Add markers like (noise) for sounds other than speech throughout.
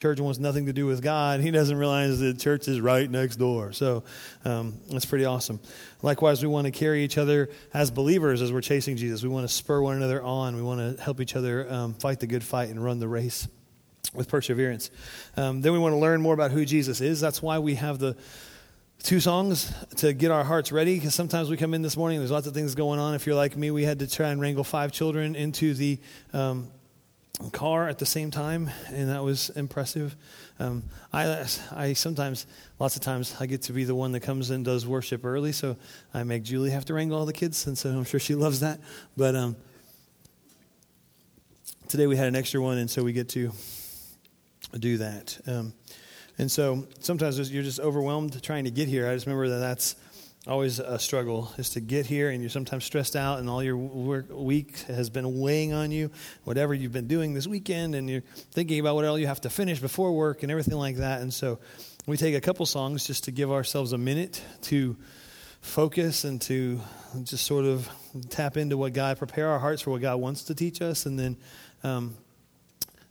church wants nothing to do with God, he doesn't realize that church is right next door. So um, that's pretty awesome. Likewise, we want to carry each other as believers as we're chasing Jesus. We want to spur one another on. We want to help each other um, fight the good fight and run the race with perseverance. Um, then we want to learn more about who Jesus is. That's why we have the two songs to get our hearts ready because sometimes we come in this morning there's lots of things going on if you're like me we had to try and wrangle five children into the um, car at the same time, and that was impressive. Um, I, I sometimes, lots of times, I get to be the one that comes and does worship early, so I make Julie have to wrangle all the kids, and so I'm sure she (laughs) loves that. But um, today we had an extra one, and so we get to do that. Um, and so sometimes you're just overwhelmed trying to get here. I just remember that that's always a struggle is to get here and you're sometimes stressed out and all your work week has been weighing on you. Whatever you've been doing this weekend and you're thinking about what all you have to finish before work and everything like that. And so we take a couple songs just to give ourselves a minute to focus and to just sort of tap into what god prepare our hearts for what god wants to teach us. And then um,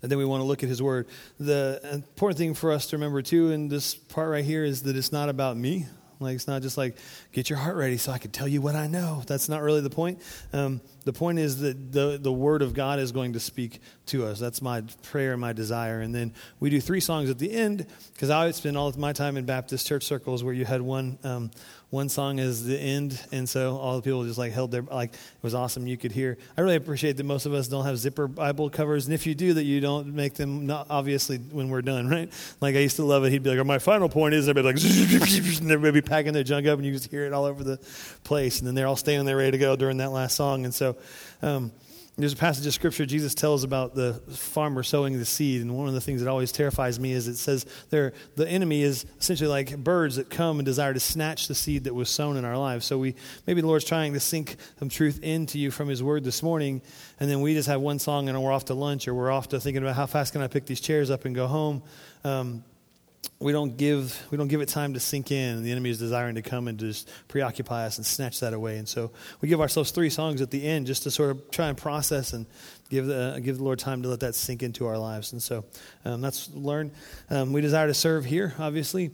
and then we want to look at his word. The important thing for us to remember too in this part right here is that it's not about me like it's not just like get your heart ready so I can tell you what I know. That's not really the point. Um, the point is that the the word of God is going to speak to us. That's my prayer and my desire. And then we do three songs at the end because I spend all of my time in Baptist church circles where you had one um, one song is the end, and so all the people just like held their like it was awesome. You could hear. I really appreciate that most of us don't have zipper Bible covers, and if you do, that you don't make them not obviously when we're done, (laughs) right? Like I used to love it. He'd be like, oh, "My final point is," everybody like, (laughs) and everybody be packing their junk up, and you just hear it all over the place, and then they're all standing there ready to go during that last song, and so. Um, there's a passage of scripture Jesus tells about the farmer sowing the seed, and one of the things that always terrifies me is it says there the enemy is essentially like birds that come and desire to snatch the seed that was sown in our lives. So we maybe the Lord's trying to sink some truth into you from His Word this morning, and then we just have one song and we're off to lunch, or we're off to thinking about how fast can I pick these chairs up and go home. Um, we don't give we don't give it time to sink in. The enemy is desiring to come and just preoccupy us and snatch that away. And so we give ourselves three songs at the end just to sort of try and process and give the give the Lord time to let that sink into our lives. And so um, that's learn. Um, we desire to serve here. Obviously,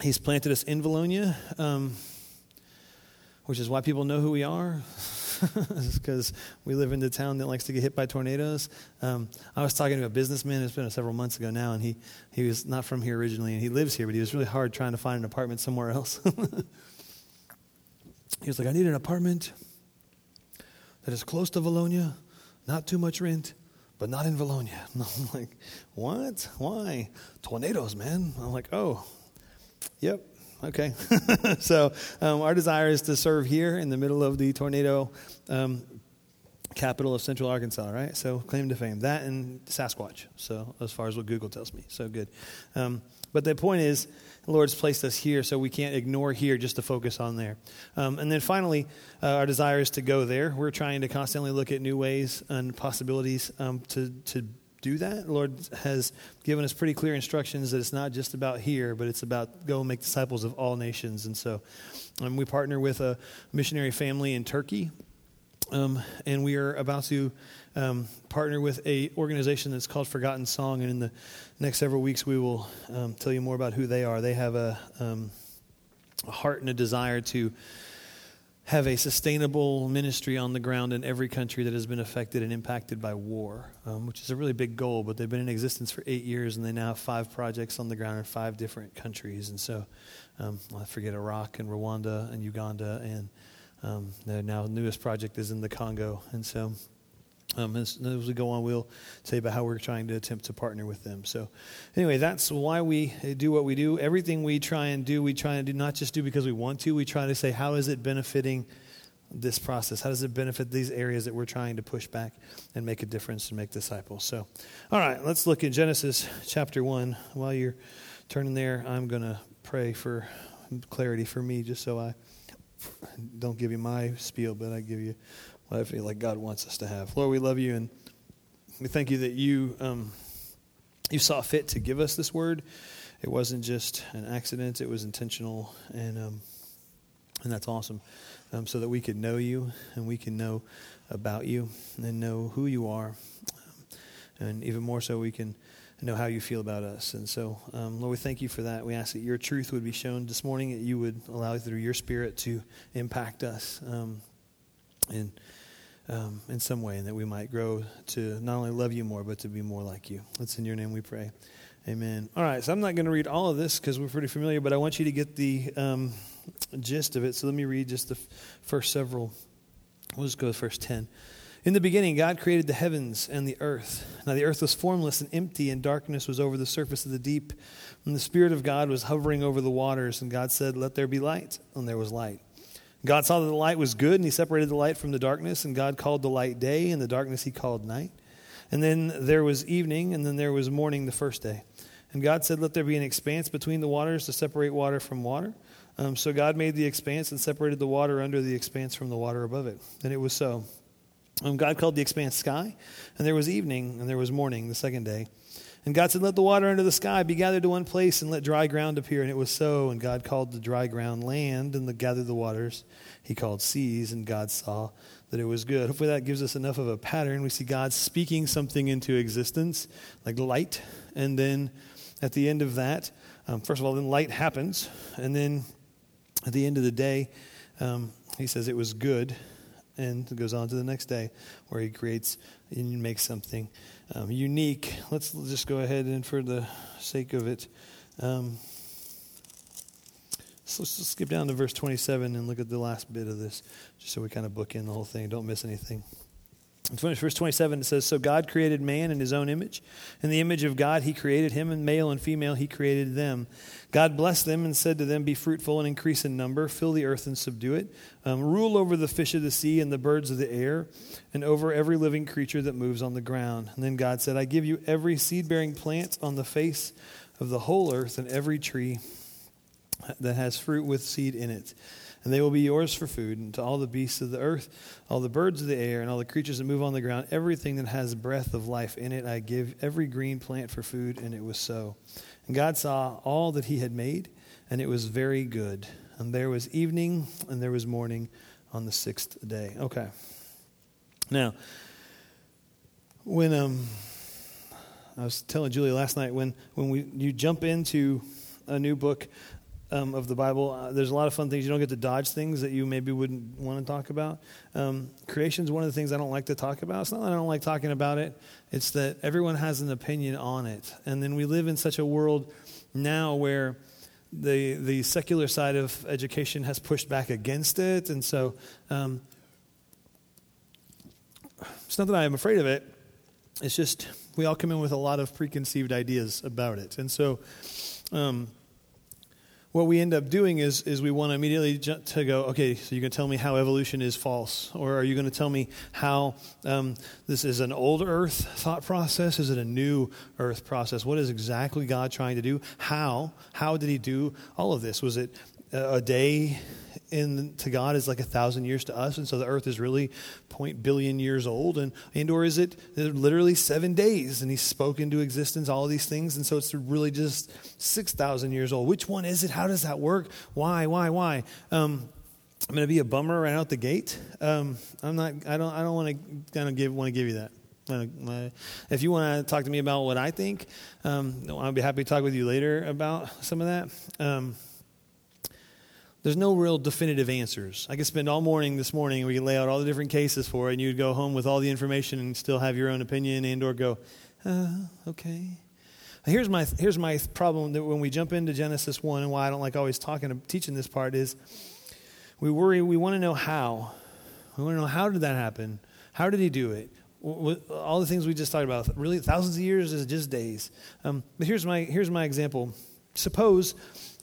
He's planted us in Vilonia, um, which is why people know who we are. (laughs) because we live in the town that likes to get hit by tornadoes. Um, I was talking to a businessman, it's been several months ago now, and he, he was not from here originally, and he lives here, but he was really hard trying to find an apartment somewhere else. (laughs) he was like, I need an apartment that is close to Vilonia, not too much rent, but not in Vilonia. (laughs) And I'm like, what? Why? Tornadoes, man. I'm like, oh, yep, Okay. (laughs) so um, our desire is to serve here in the middle of the tornado um, capital of Central Arkansas, right? So claim to fame. That and Sasquatch. So as far as what Google tells me. So good. Um, but the point is, the Lord's placed us here, so we can't ignore here just to focus on there. Um, and then finally, uh, our desire is to go there. We're trying to constantly look at new ways and possibilities um, to, to do that. The Lord has given us pretty clear instructions that it's not just about here, but it's about go make disciples of all nations. And so um, we partner with a missionary family in Turkey. Um, and we are about to um, partner with a organization that's called Forgotten Song. And in the next several weeks, we will um, tell you more about who they are. They have a, um, a heart and a desire to have a sustainable ministry on the ground in every country that has been affected and impacted by war, um, which is a really big goal. But they've been in existence for eight years, and they now have five projects on the ground in five different countries. And so, um, I forget Iraq and Rwanda and Uganda, and um, their now newest project is in the Congo. And so, um, as, as, we go on, we'll tell you about how we're trying to attempt to partner with them. So, anyway, that's why we do what we do. Everything we try and do, we try and do not just do because we want to. We try to say, how is it benefiting this process? How does it benefit these areas that we're trying to push back and make a difference and make disciples? So, all right, let's look at Genesis chapter 1. While you're turning there, I'm going to pray for clarity for me, just so I don't give you my spiel, but I give you I feel like God wants us to have. Lord, we love you and we thank you that you um, you saw fit to give us this word. It wasn't just an accident; it was intentional, and um, and that's awesome. Um, so that we could know you and we can know about you and know who you are, um, and even more so, we can know how you feel about us. And so, um, Lord, we thank you for that. We ask that your truth would be shown this morning, that you would allow through your spirit to impact us um, in, um, in some way, and that we might grow to not only love you more, but to be more like you. It's in your name we pray. Amen. All right, so I'm not going to read all of this because we're pretty familiar, but I want you to get the um, gist of it. So let me read just the f- first several. We'll just go to first 10. In the beginning, God created the heavens and the earth. Now the earth was formless and empty, and darkness was over the surface of the deep. And the Spirit of God was hovering over the waters. And God said, Let there be light. And there was light. God saw that the light was good, and He separated the light from the darkness. And God called the light day, and the darkness He called night. And then there was evening, and then there was morning the first day. And God said, Let there be an expanse between the waters to separate water from water. Um, so God made the expanse and separated the water under the expanse from the water above it. And it was so. Um, God called the expanse sky, and there was evening, and there was morning the second day. And God said, Let the water under the sky be gathered to one place, and let dry ground appear. And it was so. And God called the dry ground land, and the, gathered the waters he called seas, and God saw that it was good. Hopefully, that gives us enough of a pattern. We see God speaking something into existence, like light, and then at the end of that, um, first of all, then light happens, and then at the end of the day, um, he says it was good and goes on to the next day where he creates and makes something um, unique. Let's just go ahead and, for the sake of it, um, so let's skip down to verse 27 and look at the last bit of this, just so we kind of book in the whole thing. Don't miss anything. Verse 27, it says, So God created man in his own image. In the image of God, he created him, and male and female, he created them. God blessed them and said to them, Be fruitful and increase in number, fill the earth and subdue it, um, rule over the fish of the sea and the birds of the air, and over every living creature that moves on the ground. And then God said, I give you every seed bearing plant on the face of the whole earth, and every tree that has fruit with seed in it and they will be yours for food, and to all the beasts of the earth, all the birds of the air, and all the creatures that move on the ground, everything that has breath of life in it, I give every green plant for food, and it was so. And God saw all that he had made, and it was very good. And there was evening, and there was morning on the sixth day. Okay. Now, when um, I was telling Julie last night, when, when we, you jump into a new book, um, of the Bible. Uh, there's a lot of fun things. You don't get to dodge things that you maybe wouldn't want to talk about. Um, creation is one of the things I don't like to talk about. It's not that I don't like talking about it, it's that everyone has an opinion on it. And then we live in such a world now where the, the secular side of education has pushed back against it. And so um, it's not that I am afraid of it, it's just we all come in with a lot of preconceived ideas about it. And so, um, what we end up doing is, is we want to immediately to go, okay, so you're going to tell me how evolution is false? Or are you going to tell me how um, this is an old earth thought process? Is it a new earth process? What is exactly God trying to do? How? How did he do all of this? Was it a day in to God is like a thousand years to us, and so the earth is really point billion years old, and and or is it literally seven days, and He spoke into existence all these things, and so it's really just six thousand years old. Which one is it? How does that work? Why? Why? Why? Um, I'm going to be a bummer right out the gate. Um, I'm not. I don't. I don't want to kind of give want to give you that. If you want to talk to me about what I think, um, I'll be happy to talk with you later about some of that. There's no real definitive answers. I could spend all morning this morning we could lay out all the different cases for it, and you'd go home with all the information and still have your own opinion and or go, uh, okay. Here's my, here's my problem that when we jump into Genesis 1 and why I don't like always talking, teaching this part is we worry, we want to know how. We want to know how did that happen? How did he do it? All the things we just talked about, really thousands of years is just days. Um, but here's my, here's my example. Suppose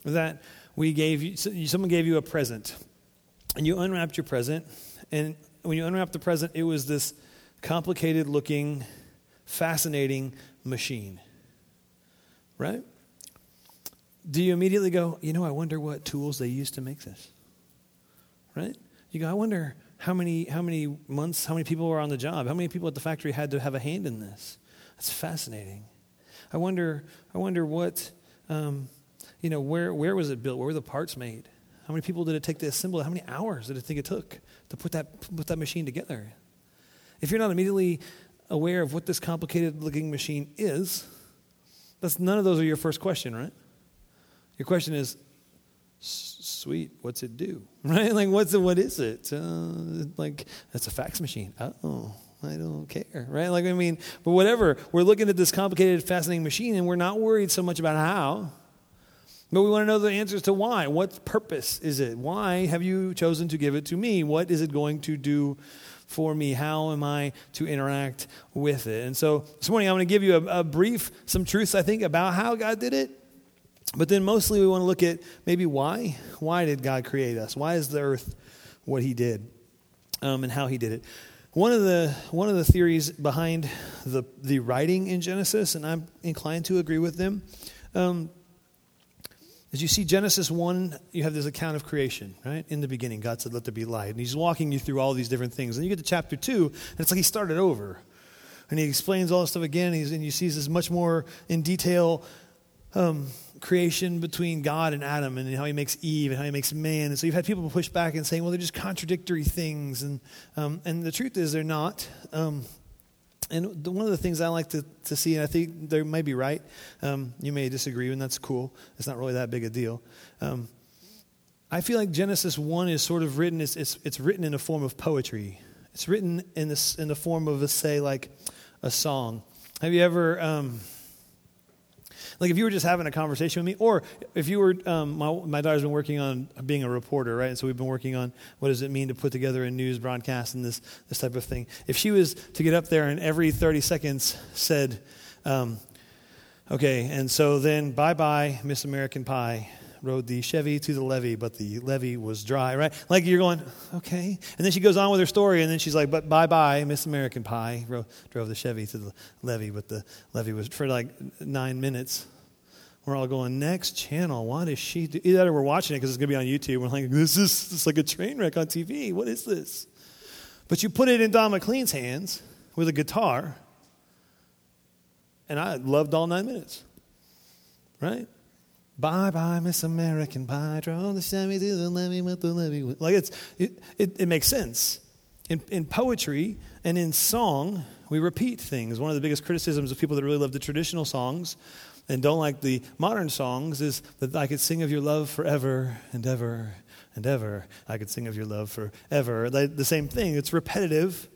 that we gave you, someone gave you a present, and you unwrapped your present, and when you unwrapped the present, it was this complicated looking, fascinating machine. Right? Do you immediately go, you know, I wonder what tools they used to make this? Right? You go, I wonder how many, how many months, how many people were on the job, how many people at the factory had to have a hand in this. That's fascinating. I wonder, I wonder what, um, you know, where, where was it built? Where were the parts made? How many people did it take to assemble? How many hours did it think it took to put that, put that machine together? If you're not immediately aware of what this complicated looking machine is, That's none of those are your first question, right? Your question is, sweet, what's it do? (laughs) Right? Like, what's it, what is it? Uh, like, it's a fax machine. Oh, I don't care, right? Like, I mean, but whatever. We're looking at this complicated, fascinating machine, and we're not worried so much about how, but we want to know the answers to why. What purpose is it? Why have you chosen to give it to me? What is it going to do for me? How am I to interact with it? And so this morning, I'm going to give you a, a brief, some truths, I think, about how God did it. But then mostly we want to look at maybe why. Why did God create us? Why is the earth what He did um, and how He did it? One of the one of the theories behind the the writing in Genesis, and I'm inclined to agree with them, um, as you see Genesis 1, you have this account of creation, right? In the beginning, God said, Let there be light. And He's walking you through all these different things. And you get to chapter 2, and it's like He started over. And He explains all this stuff again, and, and you see this much more in detail um, creation between God and Adam, and how He makes Eve, and how He makes man. And so you've had people push back and saying, Well, they're just contradictory things. And, um, and the truth is, they're not. Um, and one of the things I like to, to see, and I think they may be right, um, you may disagree, and that's cool. It's not really that big a deal. Um, I feel like Genesis 1 is sort of written, it's, it's, it's written in a form of poetry. It's written in, this, in the form of, a, say, like a song. Have you ever. Um, like if you were just having a conversation with me, or if you were, um, my, my daughter's been working on being a reporter, right? And so we've been working on what does it mean to put together a news broadcast and this, this type of thing. If she was to get up there and every 30 seconds said, um, okay, and so then bye bye, Miss American Pie, rode the Chevy to the levee, but the levee was dry, right? Like you're going, okay. And then she goes on with her story, and then she's like, but bye bye, Miss American Pie, Ro- drove the Chevy to the levee, but the levee was for like nine minutes. We're all going, next channel, what is she? Either we're watching it because it's going to be on YouTube. We're like, this is it's like a train wreck on TV. What is this? But you put it in Don McLean's hands with a guitar, and I loved all nine minutes, right? Bye bye, Miss American Pie. Drove the Chevy to the levee with the levee. Like it's, it, it, it makes sense. In, in poetry and in song, we repeat things. One of the biggest criticisms of people that really love the traditional songs and don't like the modern songs is that I could sing of your love forever and ever and ever. I could sing of your love forever. The same thing. It's repetitive,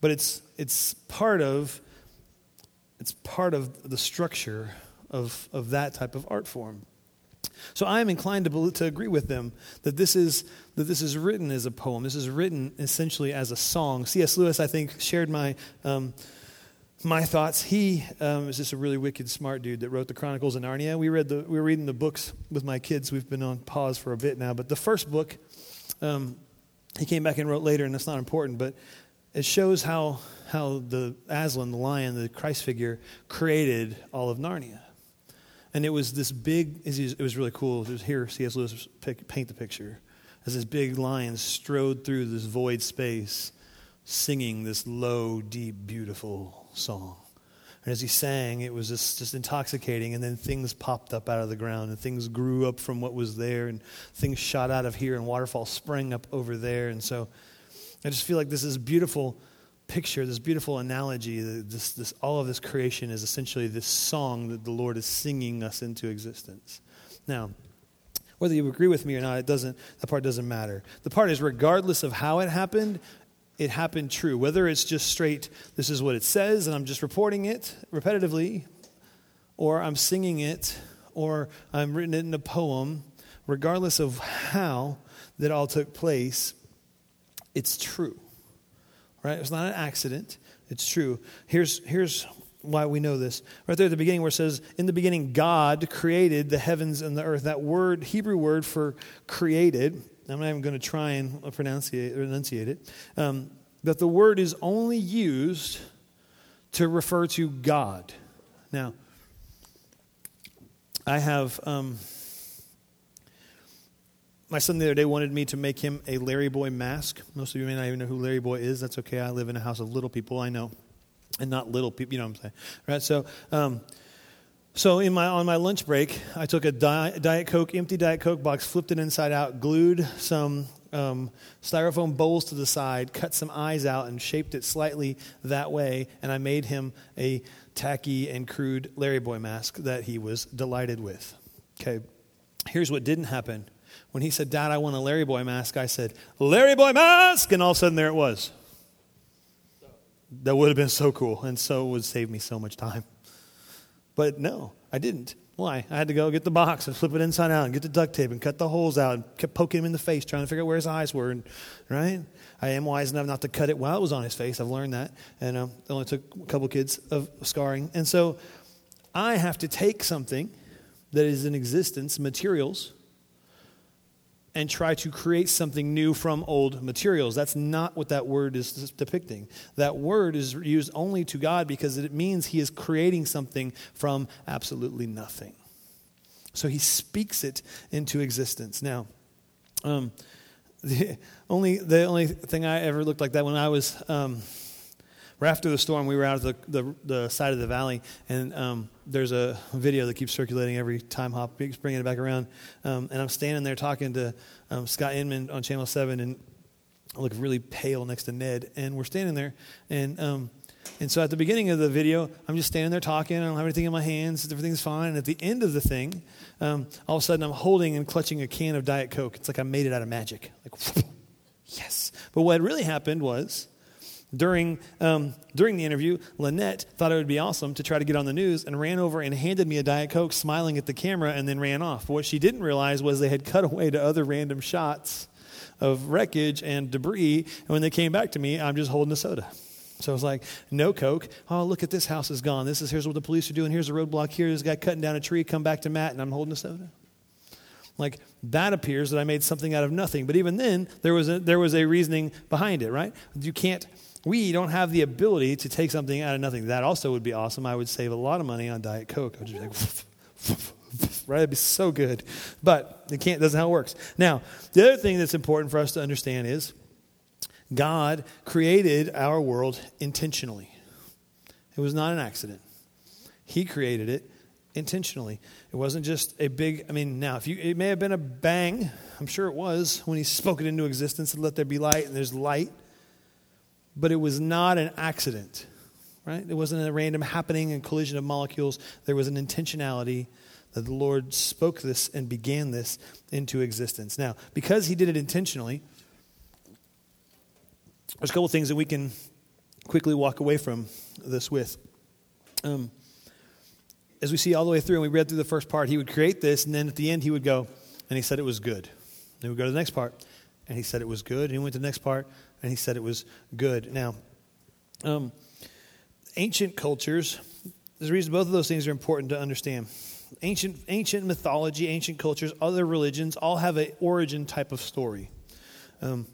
but it's, it's part of it's part of the structure of, of that type of art form. So I am inclined to, to agree with them that this, is, that this is written as a poem. This is written essentially as a song. C.S. Lewis, I think, shared my, um, my thoughts. He um, is just a really wicked, smart dude that wrote the Chronicles of Narnia. We, read the, we were reading the books with my kids. We've been on pause for a bit now. But the first book, um, he came back and wrote later, and that's not important, but it shows how, how the Aslan, the lion, the Christ figure, created all of Narnia. And it was this big, it was really cool. Just here, C.S. Lewis paint the picture. As this big lion strode through this void space, singing this low, deep, beautiful song. And as he sang, it was just, just intoxicating. And then things popped up out of the ground, and things grew up from what was there, and things shot out of here, and waterfalls sprang up over there. And so I just feel like this is beautiful picture, this beautiful analogy. Uh, this, this, all of this creation is essentially this song that the Lord is singing us into existence. Now, whether you agree with me or not, it doesn't, that part doesn't matter. The part is, regardless of how it happened, it happened true. Whether it's just straight, this is what it says, and I'm just reporting it repetitively, or I'm singing it, or I'm written it in a poem, regardless of how that all took place, it's true right? It's not an accident. It's true. Here's, here's why we know this. Right there at the beginning, where it says, In the beginning, God created the heavens and the earth. That word, Hebrew word for created, I'm not even going to try and pronunciate, enunciate it, um, that the word is only used to refer to God. Now, I have. Um, my son the other day wanted me to make him a Larry Boy mask. Most of you may not even know who Larry Boy is. That's okay. I live in a house of little people. I know, and not little people. You know what I'm saying, right? So, um, so in my on my lunch break, I took a Diet Coke, empty Diet Coke box, flipped it inside out, glued some um, styrofoam bowls to the side, cut some eyes out, and shaped it slightly that way. And I made him a tacky and crude Larry Boy mask that he was delighted with. Okay, here's what didn't happen. When he said, Dad, I want a Larry Boy mask, I said, Larry Boy mask! And all of a sudden, there it was. That would have been so cool, and so would save me so much time. But no, I didn't. Why? I had to go get the box and flip it inside out and get the duct tape and cut the holes out and kept poking him in the face, trying to figure out where his eyes were. And, right? I am wise enough not to cut it while it was on his face. I've learned that. And um, it only took a couple kids of scarring. And so I have to take something that is in existence, materials, and try to create something new from old materials. That's not what that word is depicting. That word is used only to God because it means He is creating something from absolutely nothing. So He speaks it into existence. Now, um, (laughs) the only the only thing I ever looked like that when I was um, right after the storm, we were out at the, the, the side of the valley, and um, there's a video that keeps circulating every time Hop keeps bringing it back around. Um, and I'm standing there talking to um, Scott Inman on Channel 7, and I look really pale next to Ned. And we're standing there, and um, and so at the beginning of the video, I'm just standing there talking. I don't have anything in my hands. Everything's fine. And at the end of the thing, um, all of a sudden I'm holding and clutching a can of Diet Coke. It's like I made it out of magic. Like, (laughs) yes. But what really happened was during, um, during the interview, Lynette thought it would be awesome to try to get on the news and ran over and handed me a Diet Coke, smiling at the camera, and then ran off. What she didn't realize was they had cut away to other random shots of wreckage and debris. And when they came back to me, I'm just holding a soda. So I was like, no Coke. Oh, look at this house is gone. This is here's what the police are doing. Here's a roadblock here. This guy cutting down a tree. Come back to Matt, and I'm holding a soda. Like that appears that I made something out of nothing. But even then, there was a, there was a reasoning behind it, right? You can't we don't have the ability to take something out of nothing. That also would be awesome. I would save a lot of money on Diet Coke. I would just be like, (laughs) right? It'd be so good. But it can't, doesn't how it works. Now, the other thing that's important for us to understand is God created our world intentionally. It was not an accident. He created it intentionally. It wasn't just a big, I mean, now, if you, it may have been a bang. I'm sure it was when he (laughs) spoke it into existence and let there be light, and there's light but it was not an accident, right? It wasn't a random happening and collision of molecules. There was an intentionality that the Lord spoke this and began this into existence. Now, because He did it intentionally, there's a couple things that we can quickly walk away from this with. Um, as we see all the way through, and we read through the first part, He would create this, and then at the end, He would go, and He said it was good. Then we go to the next part, and He said it was good, and He went to the next part, and he said it was good. Now, um, ancient cultures, there's a reason both of those things are important to understand. Ancient, ancient mythology, ancient cultures, other religions all have an origin type of story. Um,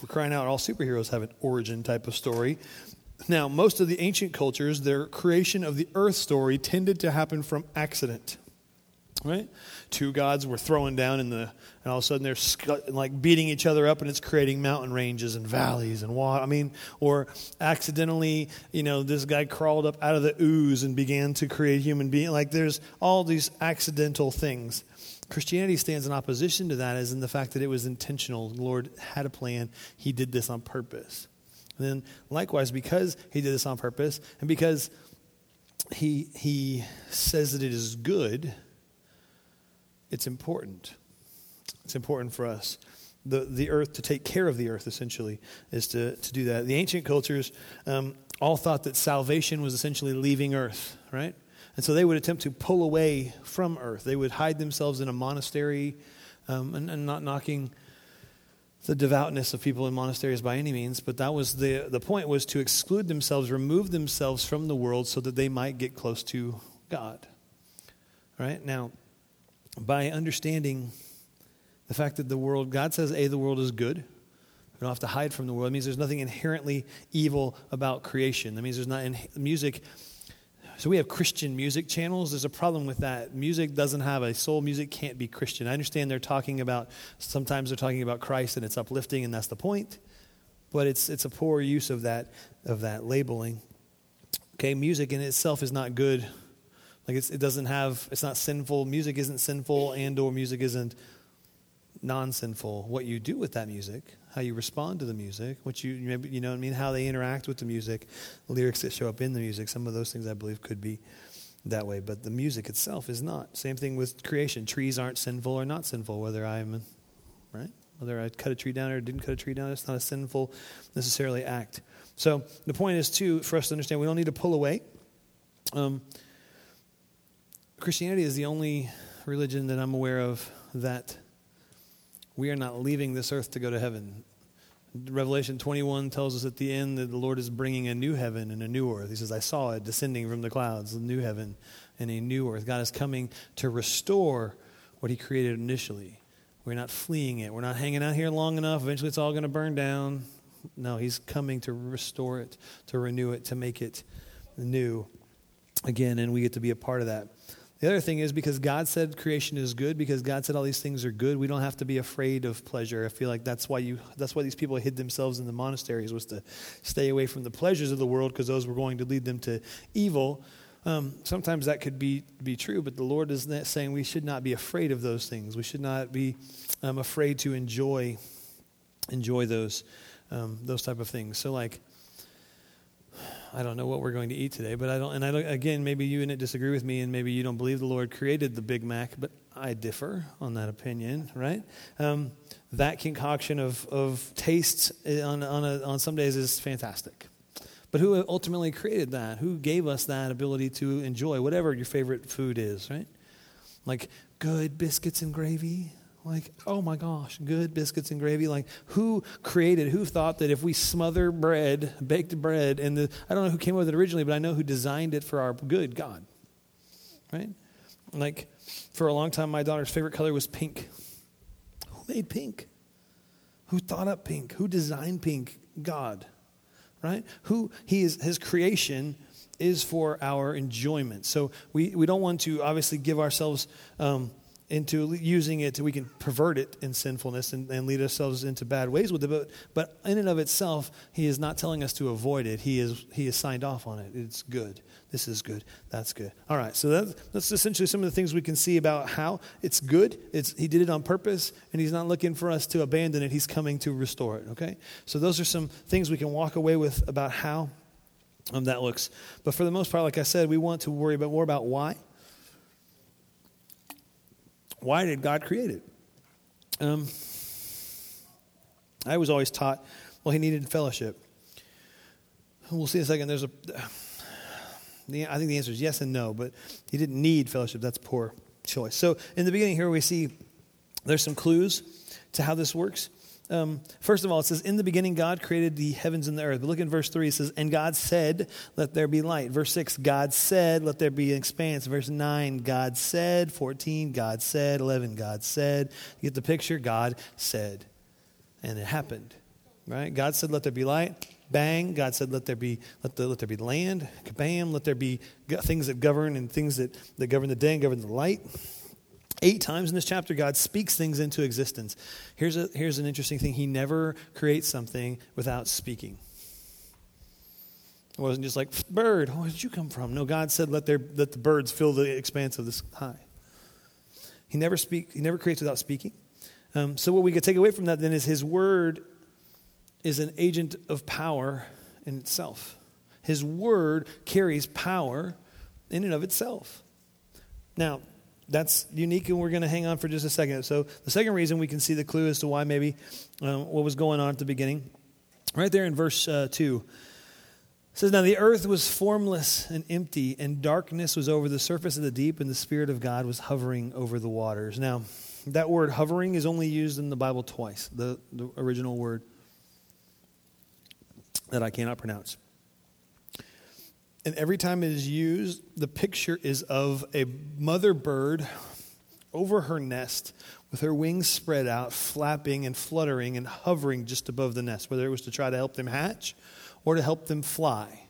we're crying out, all superheroes have an origin type of story. Now, most of the ancient cultures, their creation of the earth story tended to happen from accident right? Two gods were throwing down in the, and all of a sudden they're sc- like beating each other up, and it's creating mountain ranges and valleys and water. I mean, or accidentally, you know, this guy crawled up out of the ooze and began to create human being. Like there's all these accidental things. Christianity stands in opposition to that, as in the fact that it was intentional. The Lord had a plan. He did this on purpose. And then, likewise, because He did this on purpose, and because He He says that it is good it's important. It's important for us. The, the earth, to take care of the earth, essentially, is to, to do that. The ancient cultures um, all thought that salvation was essentially leaving earth, right? And so they would attempt to pull away from earth. They would hide themselves in a monastery um, and, and not knocking the devoutness of people in monasteries by any means, but that was the, the point was to exclude themselves, remove themselves from the world so that they might get close to God. Right? Now, by understanding the fact that the world, God says, A, the world is good. We don't have to hide from the world. It means there's nothing inherently evil about creation. That means there's not in music. So we have Christian music channels. There's a problem with that. Music doesn't have a soul. Music can't be Christian. I understand they're talking about, sometimes they're talking about Christ and it's uplifting and that's the point. But it's, it's a poor use of that, of that labeling. Okay, music in itself is not good like it doesn't have, it's not sinful. Music isn't sinful, and or music isn't non sinful. What you do with that music, how you respond to the music, what you, you know I mean, how they interact with the music, the lyrics that show up in the music, some of those things I believe could be that way. But the music itself is not. Same thing with creation. Trees aren't sinful or not sinful, whether I'm, right? Whether I cut a tree down or didn't cut a tree down, it's not a sinful necessarily act. So the point is, too, for us to understand, we don't need to pull away. Um, Christianity is the only religion that I'm aware of that we are not leaving this earth to go to heaven. Revelation 21 tells us at the end that the Lord is bringing a new heaven and a new earth. He says, I saw it descending from the clouds, a new heaven and a new earth. God is coming to restore what He created initially. We're not fleeing it. We're not hanging out here long enough. Eventually, it's all going to burn down. No, He's coming to restore it, to renew it, to make it new again, and we get to be a part of that. The other thing is because God said creation is good, because God said all these things are good, we don't have to be afraid of pleasure. I feel like that's why you that's why these people hid themselves in the monasteries was to stay away from the pleasures of the world because those were going to lead them to evil. Um, sometimes that could be be true, but the Lord is saying we should not be afraid of those things. We should not be um, afraid to enjoy enjoy those um, those type of things. So like I don't know what we're going to eat today, but I don't, and I don't, again, maybe you and it disagree with me, and maybe you don't believe the Lord created the Big Mac, but I differ on that opinion, right? Um, that concoction of, of tastes on, on, a, on some days is fantastic. But who ultimately created that? Who gave us that ability to enjoy whatever your favorite food is, right? Like good biscuits and gravy, like, oh my gosh, good biscuits and gravy. Like, who created, who thought that if we smother bread, baked bread, and the, I don't know who came up with it originally, but I know who designed it for our good, God. Right? Like, for a long time, my daughter's favorite color was pink. Who made pink? Who thought up pink? Who designed pink? God. Right? Who, he is, his creation is for our enjoyment. So we, we don't want to obviously give ourselves. Um, into using it, we can pervert it in sinfulness and, and, lead ourselves into bad ways with it. But, but in and of itself, he is not telling us to avoid it. He is he is signed off on it. It's good. This is good. That's good. All right. So that, that's essentially some of the things we can see about how it's good. It's he did it on purpose, and he's not looking for us to abandon it. He's coming to restore it. Okay. So those are some things we can walk away with about how um, that looks. But for the most part, like I said, we want to worry about more about why why did God create it? Um, I was always taught, well, he needed fellowship. We'll see in a second. There's a, the, I think the answer is yes and no, but he didn't need fellowship. That's poor choice. So in the beginning here, we see there's some clues to how this works. Um, first of all, it says, In the beginning, God created the heavens and the earth. But look in verse 3, it says, And God said, Let there be light. Verse 6, God said, Let there be an expanse. Verse 9, God said. 14, God said. 11, God said. You get the picture? God said. And it happened. Right? God said, Let there be light. Bang. God said, Let there be, let, the, let there be land. Kabam. Let there be things that govern and things that, that govern the day and govern the light. Eight times in this chapter, God speaks things into existence. Here's, a, here's an interesting thing He never creates something without speaking. It wasn't just like, bird, where did you come from? No, God said, let, there, let the birds fill the expanse of the sky. He never, speak, he never creates without speaking. Um, so, what we could take away from that then is His word is an agent of power in itself. His word carries power in and of itself. Now, that's unique, and we're going to hang on for just a second. So, the second reason we can see the clue as to why maybe um, what was going on at the beginning, right there in verse uh, 2. says, Now the earth was formless and empty, and darkness was over the surface of the deep, and the Spirit of God was hovering over the waters. Now, that word hovering is only used in the Bible twice, the, the original word that I cannot pronounce. And every time it is used, the picture is of a mother bird over her nest with her wings spread out, flapping and fluttering and hovering just above the nest, whether it was to try to help them hatch or to help them fly.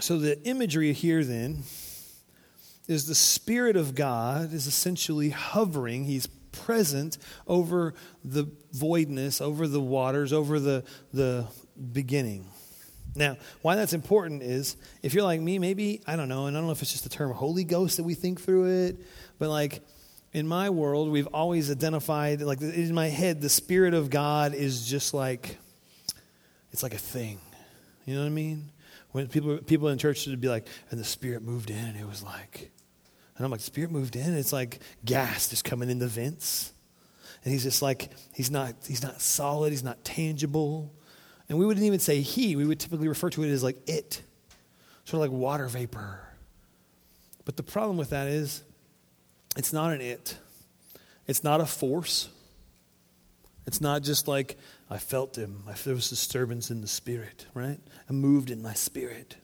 So the imagery here then is the Spirit of God is essentially hovering. He's present over the voidness, over the waters, over the, the beginning. Now, why that's important is if you're like me, maybe, I don't know, and I don't know if it's just the term Holy Ghost that we think through it, but like in my world, we've always identified, like in my head, the Spirit of God is just like, it's like a thing. You know what I mean? When people, people in church would be like, and the Spirit moved in, and it was like, and I'm like, Spirit moved in. It's like gas just coming in the vents. And he's just like, he's not, he's not solid, he's not tangible. And we wouldn't even say he, we would typically refer to it as like it, sort of like water vapor. But the problem with that is, it's not an it, it's not a force. It's not just like I felt him. There was disturbance in the spirit, right? I moved in my spirit.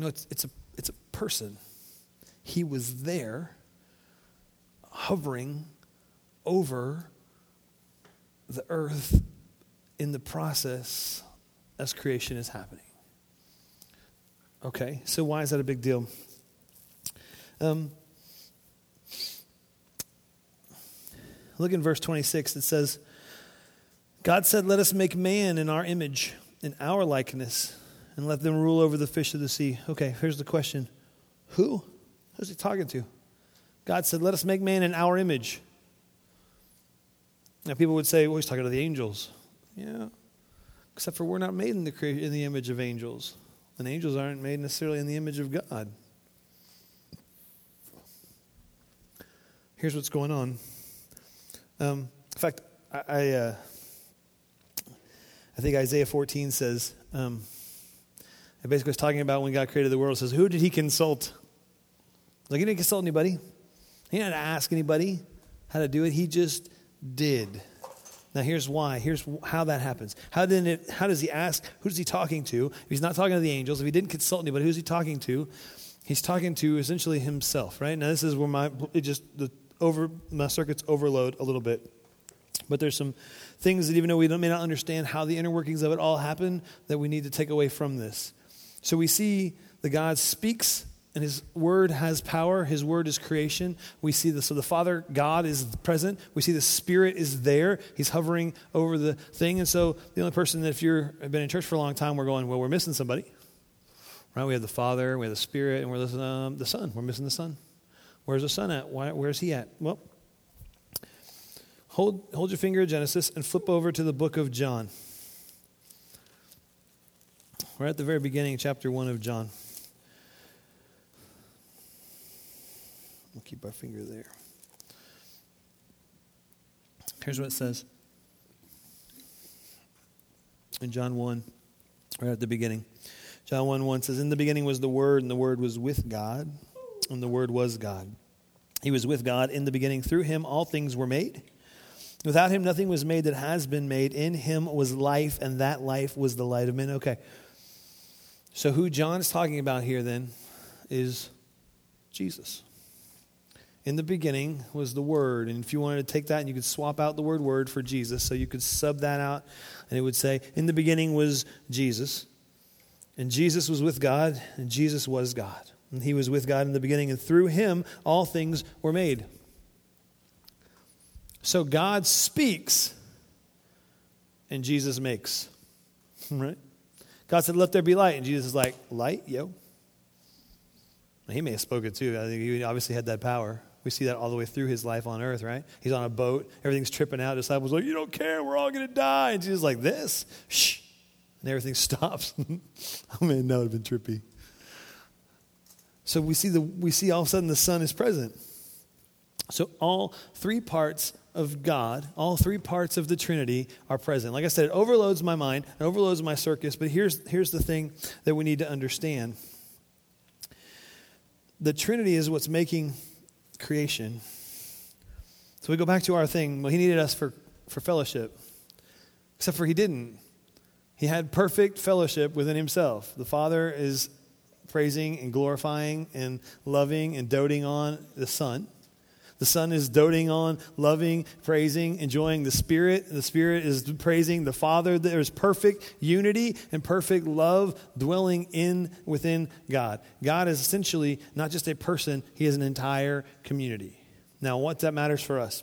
No, it's, it's, a, it's a person. He was there, hovering over the earth in the process as creation is happening. Okay, so why is that a big deal? Um, look in verse 26. It says, God said, Let us make man in our image, in our likeness, and let them rule over the fish of the sea. Okay, here's the question Who? Who's he talking to? God said, Let us make man in our image. Now, people would say, Well, he's talking to the angels. Yeah. Except for we're not made in the, in the image of angels. And angels aren't made necessarily in the image of God. Here's what's going on. Um, in fact, I, I, uh, I, think Isaiah 14 says, um, it basically was talking about when God created the world. Says, Who did he consult? Like, he didn't consult anybody, he didn't ask anybody how to do it. He just did. Now, here's why. Here's how that happens. How, did it, how does he ask? Who's he talking to? If he's not talking to the angels, if he didn't consult anybody, who's he talking to? He's talking to essentially himself, right? Now, this is where my, it just, the over, my circuits overload a little bit. But there's some things that even though we may not understand how the inner workings of it all happen, that we need to take away from this. So we see the God speaks and his word has power his word is creation. We see this so the father god is present. We see the spirit is there. He's hovering over the thing. And so the only person that if you've been in church for a long time we're going well we're missing somebody. Right? We have the father we have the spirit and we're the, um, the son. We're missing the son. Where's the son at? Why, where's he at? Well hold, hold your finger at genesis and flip over to the book of john. We're at the very beginning chapter 1 of john We'll keep our finger there. Here's what it says in John 1, right at the beginning. John 1 1 says, In the beginning was the Word, and the Word was with God, and the Word was God. He was with God in the beginning. Through him, all things were made. Without him, nothing was made that has been made. In him was life, and that life was the light of men. Okay. So, who John's talking about here then is Jesus. In the beginning was the Word. And if you wanted to take that and you could swap out the word Word for Jesus, so you could sub that out, and it would say, In the beginning was Jesus. And Jesus was with God, and Jesus was God. And he was with God in the beginning, and through him all things were made. So God speaks, and Jesus makes. (laughs) Right? God said, Let there be light. And Jesus is like, Light? Yo. He may have spoken too. I think he obviously had that power. We see that all the way through his life on earth, right? He's on a boat, everything's tripping out. Disciples like, You don't care, we're all going to die. And Jesus like, This? Shh. And everything (laughs) stops. (laughs) oh man, that would have been trippy. So we see, the, we see all of a sudden the Son is present. So all three parts of God, all three parts of the Trinity are present. Like I said, it overloads my mind, it overloads my circus, but here's, here's the thing that we need to understand the Trinity is what's making creation. So we go back to our thing. Well, he needed us for, for fellowship, except for he didn't. He had perfect fellowship within himself. The Father is praising and glorifying and loving and doting on the Son. The Son is doting on, loving, praising, enjoying the Spirit. The Spirit is praising the Father. There's perfect unity and perfect love dwelling in within God. God is essentially not just a person, He is an entire community. Now, what that matters for us?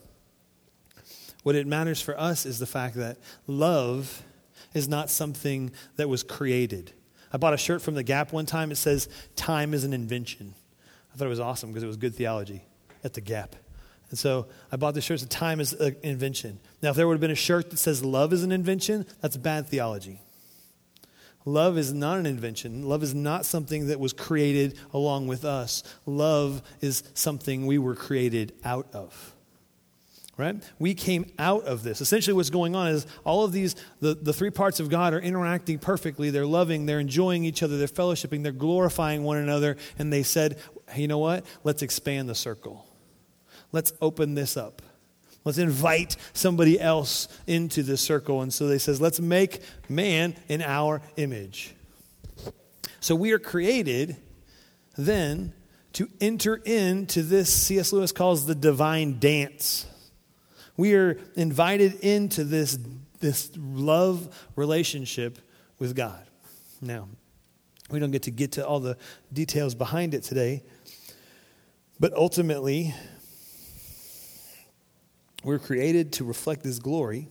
What it matters for us is the fact that love is not something that was created. I bought a shirt from the Gap one time. It says, Time is an invention. I thought it was awesome because it was good theology at the Gap. And so I bought this shirt. So time is an invention. Now, if there would have been a shirt that says love is an invention, that's bad theology. Love is not an invention. Love is not something that was created along with us. Love is something we were created out of. Right? We came out of this. Essentially, what's going on is all of these, the, the three parts of God are interacting perfectly. They're loving, they're enjoying each other, they're fellowshipping, they're glorifying one another. And they said, hey, you know what? Let's expand the circle. Let's open this up. Let's invite somebody else into this circle. And so they says, let's make man in our image. So we are created then to enter into this C.S. Lewis calls the divine dance. We are invited into this, this love relationship with God. Now, we don't get to get to all the details behind it today, but ultimately, we're created to reflect His glory.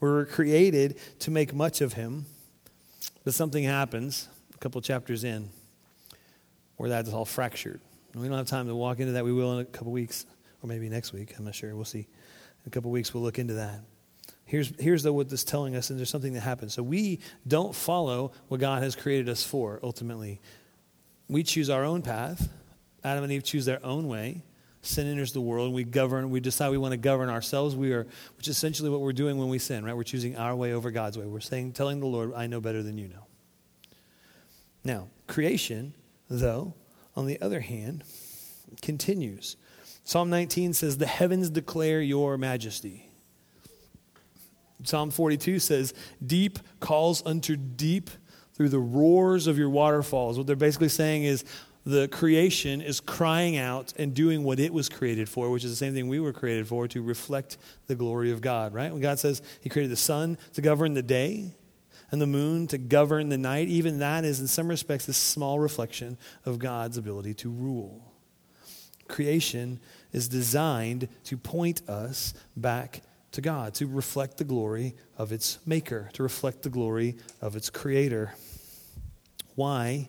We're created to make much of Him. But something happens a couple chapters in where that's all fractured. And we don't have time to walk into that. We will in a couple weeks, or maybe next week. I'm not sure. We'll see. In a couple weeks, we'll look into that. Here's, here's though what this is telling us, and there's something that happens. So we don't follow what God has created us for, ultimately. We choose our own path. Adam and Eve choose their own way sin enters the world and we govern we decide we want to govern ourselves we are which is essentially what we're doing when we sin right? We're choosing our way over god's way. We're saying telling the lord i know better than you know. Now creation though on the other hand continues. Psalm 19 says the heavens declare your majesty. Psalm 42 says deep calls unto deep through the roars of your waterfalls. What they're basically saying is the creation is crying out and doing what it was created for, which is the same thing we were created for, to reflect the glory of God, right? When God says He created the sun to govern the day and the moon to govern the night, even that is, in some respects, a small reflection of God's ability to rule. Creation is designed to point us back to God, to reflect the glory of its maker, to reflect the glory of its creator. Why?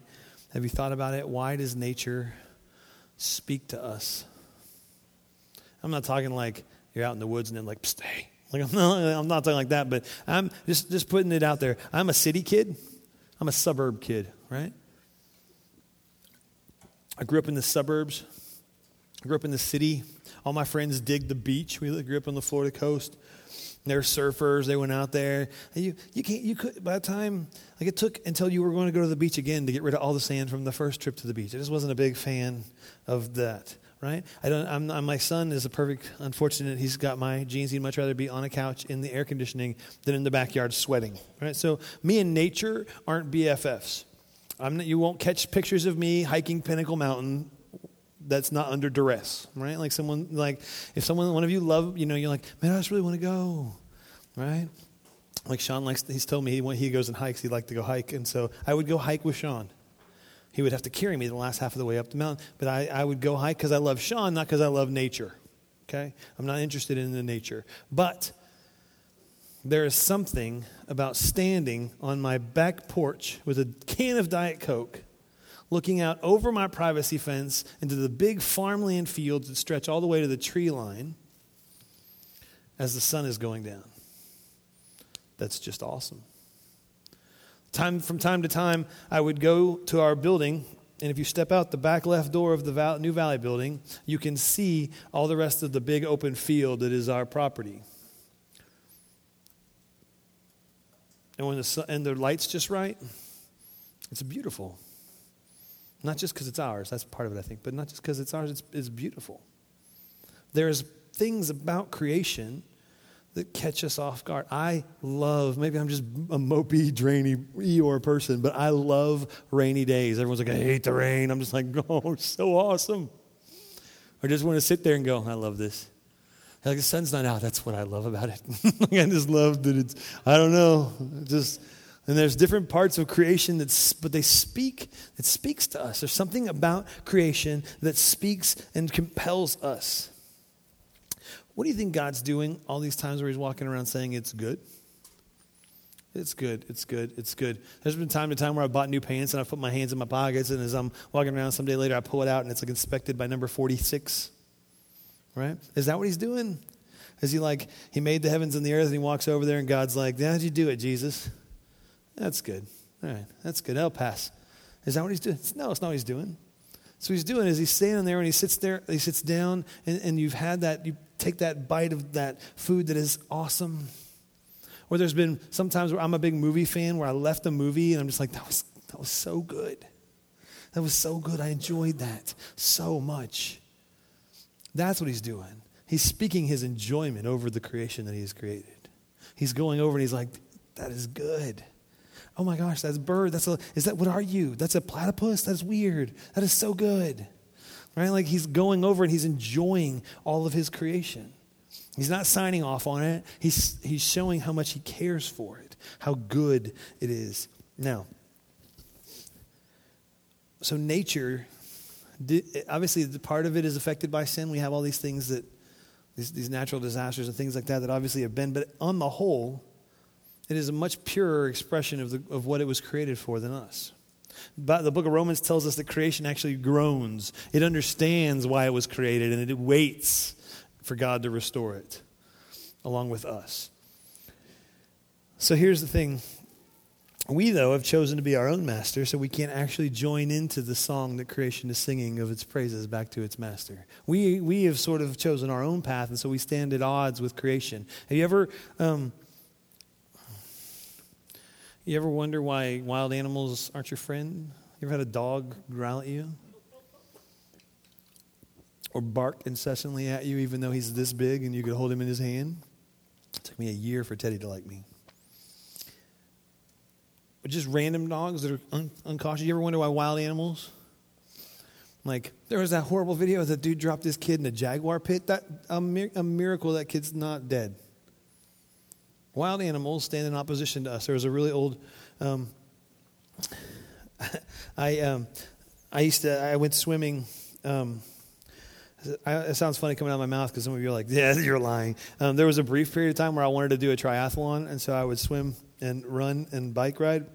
Have you thought about it? Why does nature speak to us? I'm not talking like you're out in the woods and then like, stay. Like I'm not, (laughs) I'm not talking like that, but I'm just, just putting it out there. I'm a city kid. I'm a suburb kid, right? I grew up in the suburbs. I grew up in the city. All my friends dig the beach. We grew up on the Florida coast. They're surfers. They went out there. You, you can't, you could, by the time, like it took until you were going to go to the beach again to get rid of all the sand from the first trip to the beach. I just wasn't a big fan of that, right? I don't, I'm, I'm, my son is a perfect, unfortunate, he's got my genes. He'd much rather be on a couch in the air conditioning than in the backyard sweating, right? So me and nature aren't BFFs. I'm you won't catch pictures of me hiking Pinnacle Mountain that's not under duress, right? Like someone, like if someone, one of you love, you know, you're like, man, I just really want to go, right? Like Sean likes, he's told me he, when he goes and hikes, he'd like to go hike. And so I would go hike with Sean. He would have to carry me the last half of the way up the mountain. But I, I would go hike because I love Sean, not because I love nature. Okay? I'm not interested in the nature. But there is something about standing on my back porch with a can of Diet Coke looking out over my privacy fence into the big farmland fields that stretch all the way to the tree line as the sun is going down. That's just awesome. Time from time to time, I would go to our building, and if you step out the back left door of the New Valley building, you can see all the rest of the big open field that is our property. And when the sun, and the light's just right, it's beautiful. Not just because it's ours, that's part of it, I think, but not just because it's ours, it's, it's beautiful. There's things about creation that catch us off guard. I love, maybe I'm just a mopey, drainy Eeyore person, but I love rainy days. Everyone's like, I hate the rain. I'm just like, (laughs) oh, so awesome. I just want to sit there and go, I love this. Like the sun's not out. That's what I love about it. (laughs) I just love that it's, I don't know, just and there's different parts of creation that, but they speak, it speaks to us. There's something about creation that speaks and compels us. What do you think God's doing all these times where He's walking around saying it's good? It's good. It's good. It's good. There's been time to time where I bought new pants and I put my hands in my pockets, and as I'm walking around some day later, I pull it out and it's like inspected by number 46. right? Is that what he's doing? Is he like, he made the heavens and the earth and he walks over there and God's like, how'd you do it, Jesus? That's good. All right, that's good. I'll pass. Is that what he's doing? No, it's not what he's doing. So he's doing is he's standing there and he sits there, he sits down, and, and you've had that, you take that bite of that food that is awesome. Or there's been sometimes where I'm a big movie fan where I left a movie and I'm just like, that was, that was so good. That was so good. I enjoyed that so much. That's what he's doing. He's speaking his enjoyment over the creation that he has created. He's going over and he's like, that is good. Oh my gosh, that's bird. That's a, is that, what are you? That's a platypus? That's weird. That is so good. Right? Like he's going over and he's enjoying all of his creation. He's not signing off on it. He's, he's showing how much he cares for it, how good it is. Now, so nature, obviously, part of it is affected by sin. We have all these things that, these, these natural disasters and things like that that obviously have been, but on the whole, it is a much purer expression of, the, of what it was created for than us. But the book of Romans tells us that creation actually groans. It understands why it was created and it waits for God to restore it along with us. So here's the thing. We, though, have chosen to be our own master, so we can't actually join into the song that creation is singing of its praises back to its master. We, we have sort of chosen our own path, and so we stand at odds with creation. Have you ever. Um, you ever wonder why wild animals aren't your friend? You ever had a dog growl at you? Or bark incessantly at you even though he's this big and you could hold him in his hand? It took me a year for Teddy to like me. But just random dogs that are un- uncautious. You ever wonder why wild animals? Like, there was that horrible video of the dude dropped his kid in a jaguar pit. That a, a miracle that kid's not dead wild animals stand in opposition to us. There was a really old. Um, (laughs) I um, I used to I went swimming. Um, I, it sounds funny coming out of my mouth because some of you are like, (laughs) "Yeah, you're lying." Um, there was a brief period of time where I wanted to do a triathlon, and so I would swim and run and bike ride.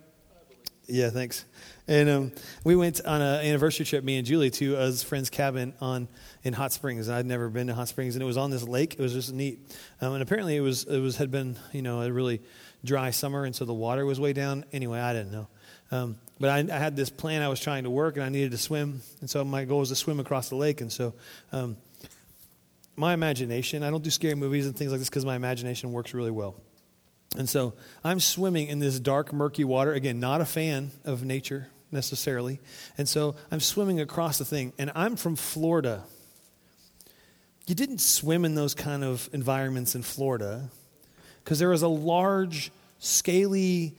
Yeah, thanks. And um, we went on an anniversary trip, me and Julie, to a friend's cabin on in Hot Springs. I'd never been to Hot Springs, and it was on this lake. It was just neat. Um, and apparently, it was it was had been you know a really dry summer, and so the water was way down. Anyway, I didn't know. Um, but I, I, had this plan I was trying to work, and I needed to swim, and so my goal was to swim across the lake. And so, um, my imagination—I don't do scary movies and things like this because my imagination works really well. And so I'm swimming in this dark, murky water. Again, not a fan of nature necessarily. And so I'm swimming across the thing. And I'm from Florida. You didn't swim in those kind of environments in Florida because there was a large, scaly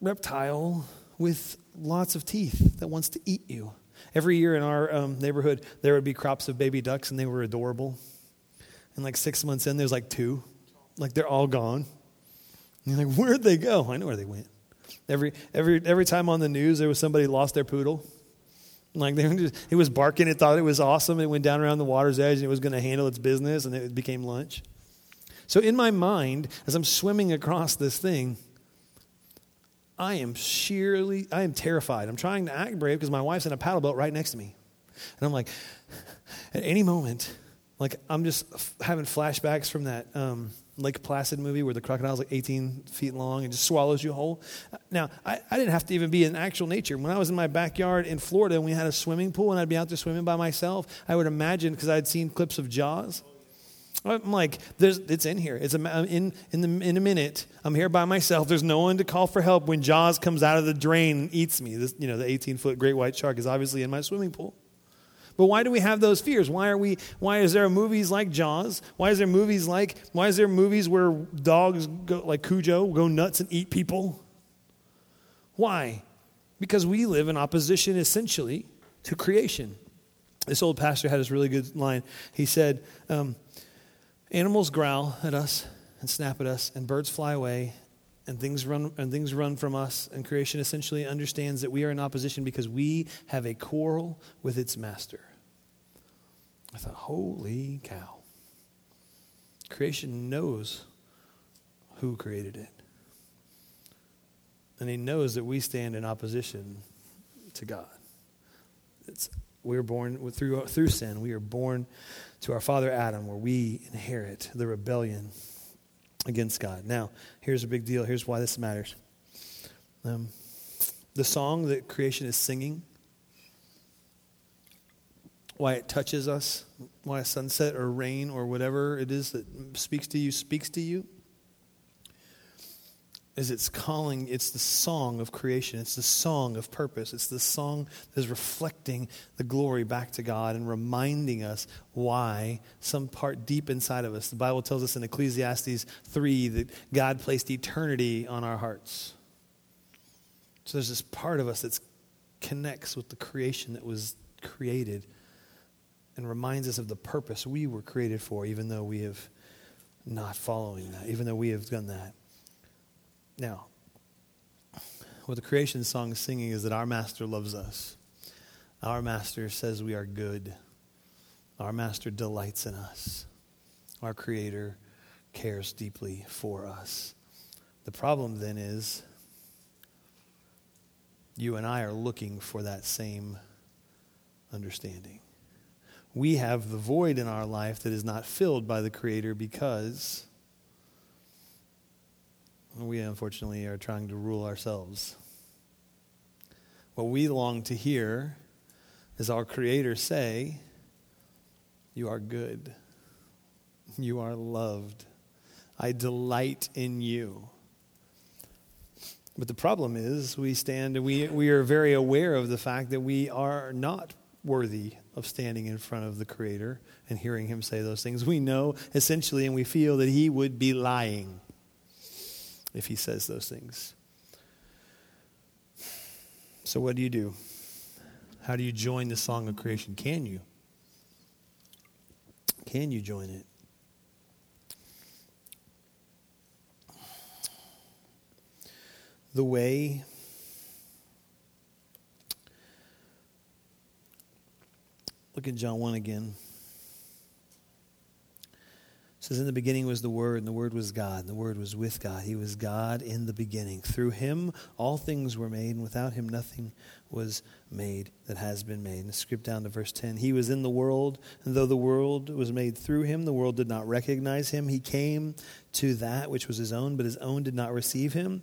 reptile with lots of teeth that wants to eat you. Every year in our um, neighborhood, there would be crops of baby ducks, and they were adorable. And like six months in, there's like two. Like they're all gone. And you're like, where'd they go? I know where they went. Every, every, every time on the news, there was somebody lost their poodle. Like they just, it was barking, it thought it was awesome. It went down around the water's edge and it was going to handle its business and it became lunch. So in my mind, as I'm swimming across this thing, I am sheerly, I am terrified. I'm trying to act brave because my wife's in a paddle boat right next to me. And I'm like, (laughs) at any moment, like I'm just having flashbacks from that um, Lake Placid movie where the crocodile's like 18 feet long and just swallows you whole. Uh, now, I, I didn't have to even be in actual nature. When I was in my backyard in Florida and we had a swimming pool and I'd be out there swimming by myself, I would imagine, because I'd seen clips of Jaws, I'm like, there's, it's in here. It's a, in, in, the, in a minute. I'm here by myself. There's no one to call for help when Jaws comes out of the drain and eats me. This, you know, the 18 foot great white shark is obviously in my swimming pool. But why do we have those fears? Why are we why is there movies like Jaws? Why is there movies like why is there movies where dogs go like Cujo go nuts and eat people? Why? Because we live in opposition essentially to creation. This old pastor had this really good line. He said, um, Animals growl at us and snap at us, and birds fly away, and things run and things run from us and creation essentially understands that we are in opposition because we have a quarrel with its master i thought holy cow creation knows who created it and he knows that we stand in opposition to god it's we are born through, through sin. We are born to our father Adam, where we inherit the rebellion against God. Now, here's a big deal. Here's why this matters. Um, the song that creation is singing, why it touches us, why a sunset or rain or whatever it is that speaks to you speaks to you is it's calling, it's the song of creation. It's the song of purpose. It's the song that is reflecting the glory back to God and reminding us why some part deep inside of us. The Bible tells us in Ecclesiastes 3 that God placed eternity on our hearts. So there's this part of us that connects with the creation that was created and reminds us of the purpose we were created for, even though we have not following that, even though we have done that. Now, what the creation song is singing is that our master loves us. Our master says we are good. Our master delights in us. Our creator cares deeply for us. The problem then is you and I are looking for that same understanding. We have the void in our life that is not filled by the Creator because we unfortunately are trying to rule ourselves. What we long to hear is our Creator say, You are good. You are loved. I delight in you. But the problem is, we stand and we, we are very aware of the fact that we are not worthy of standing in front of the Creator and hearing Him say those things. We know essentially and we feel that He would be lying if he says those things. So, what do you do? How do you join the song of creation? Can you? Can you join it? The way Look at John 1 again says, In the beginning was the Word, and the Word was God, and the Word was with God. He was God in the beginning. Through him all things were made, and without him nothing was made that has been made. And skip down to verse 10. He was in the world, and though the world was made through him, the world did not recognize him. He came to that which was his own, but his own did not receive him.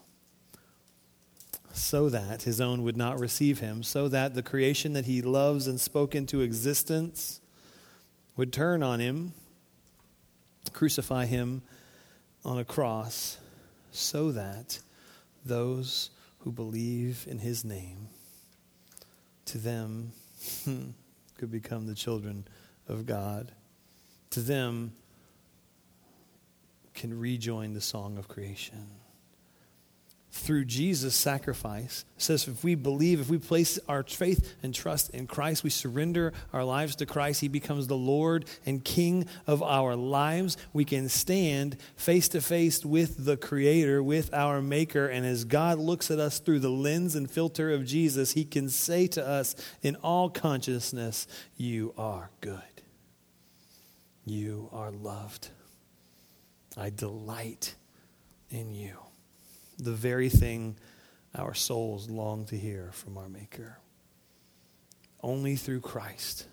So that his own would not receive him, so that the creation that he loves and spoke into existence would turn on him, crucify him, on a cross so that those who believe in his name, to them, hmm, could become the children of God. To them, can rejoin the song of creation through Jesus' sacrifice. It says if we believe, if we place our faith and trust in Christ, we surrender our lives to Christ, He becomes the Lord and King of our lives. We can stand face to face with the Creator, with our Maker, and as God looks at us through the lens and filter of Jesus, He can say to us in all consciousness, You are good. You are loved. I delight in you the very thing our souls long to hear from our Maker. Only through Christ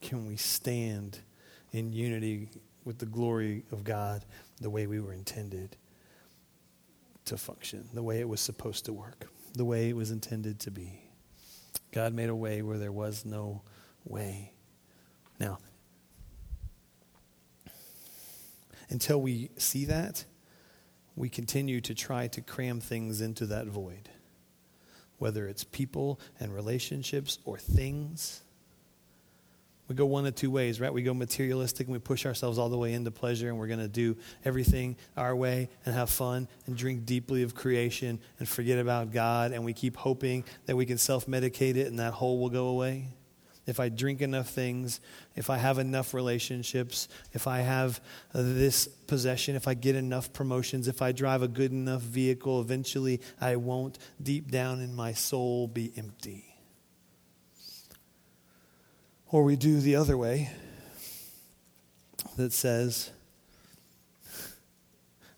can we stand in unity with the glory of God the way we were intended to function, the way it was supposed to work, the way it was intended to be. God made a way where there was no way. Now, until we see that, we continue to try to cram things into that void, whether it's people and relationships or things. We go one of two ways, right? We go materialistic and we push ourselves all the way into pleasure and we're going to do everything our way and have fun and drink deeply of creation and forget about God and we keep hoping that we can self medicate it and that hole will go away. If I drink enough things, if I have enough relationships, if I have uh, this possession, if I get enough promotions, if I drive a good enough vehicle, eventually I won't deep down in my soul be empty. Or we do the other way that says,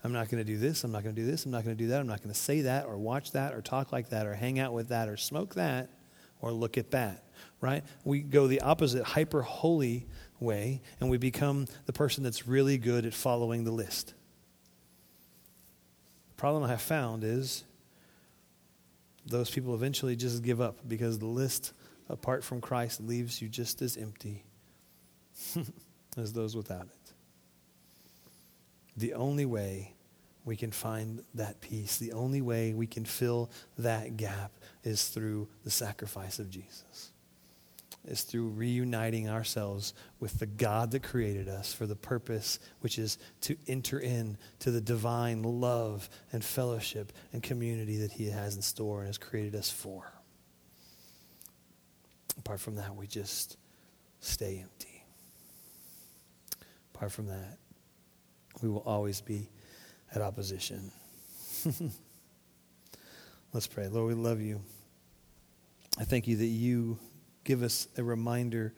I'm not going to do this, I'm not going to do this, I'm not going to do that, I'm not going to say that or watch that or talk like that or hang out with that or smoke that or look at that right? We go the opposite, hyper holy way, and we become the person that's really good at following the list. The problem I have found is those people eventually just give up because the list apart from Christ leaves you just as empty (laughs) as those without it. The only way we can find that peace, the only way we can fill that gap is through the sacrifice of Jesus is through reuniting ourselves with the God that created us for the purpose which is to enter in to the divine love and fellowship and community that he has in store and has created us for. Apart from that, we just stay empty. Apart from that, we will always be at opposition. (laughs) Let's pray. Lord, we love you. I thank you that you give us a reminder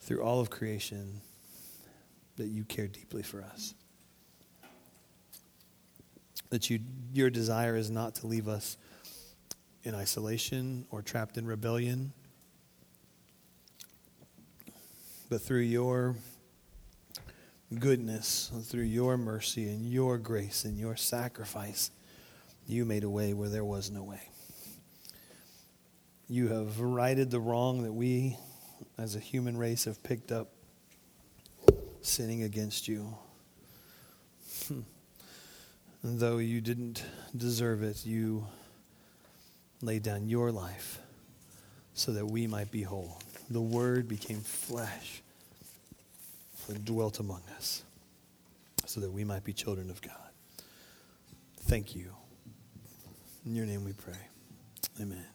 through all of creation that you care deeply for us. That you, your desire is not to leave us in isolation or trapped in rebellion, but through your goodness, through your mercy and your grace and your sacrifice, you made a way where there was no way. You have righted the wrong that we as a human race have picked up sinning against you. Hmm. and though you didn't deserve it, you laid down your life so that we might be whole. The Word became flesh and dwelt among us so that we might be children of God. Thank you. In your name we pray. Amen.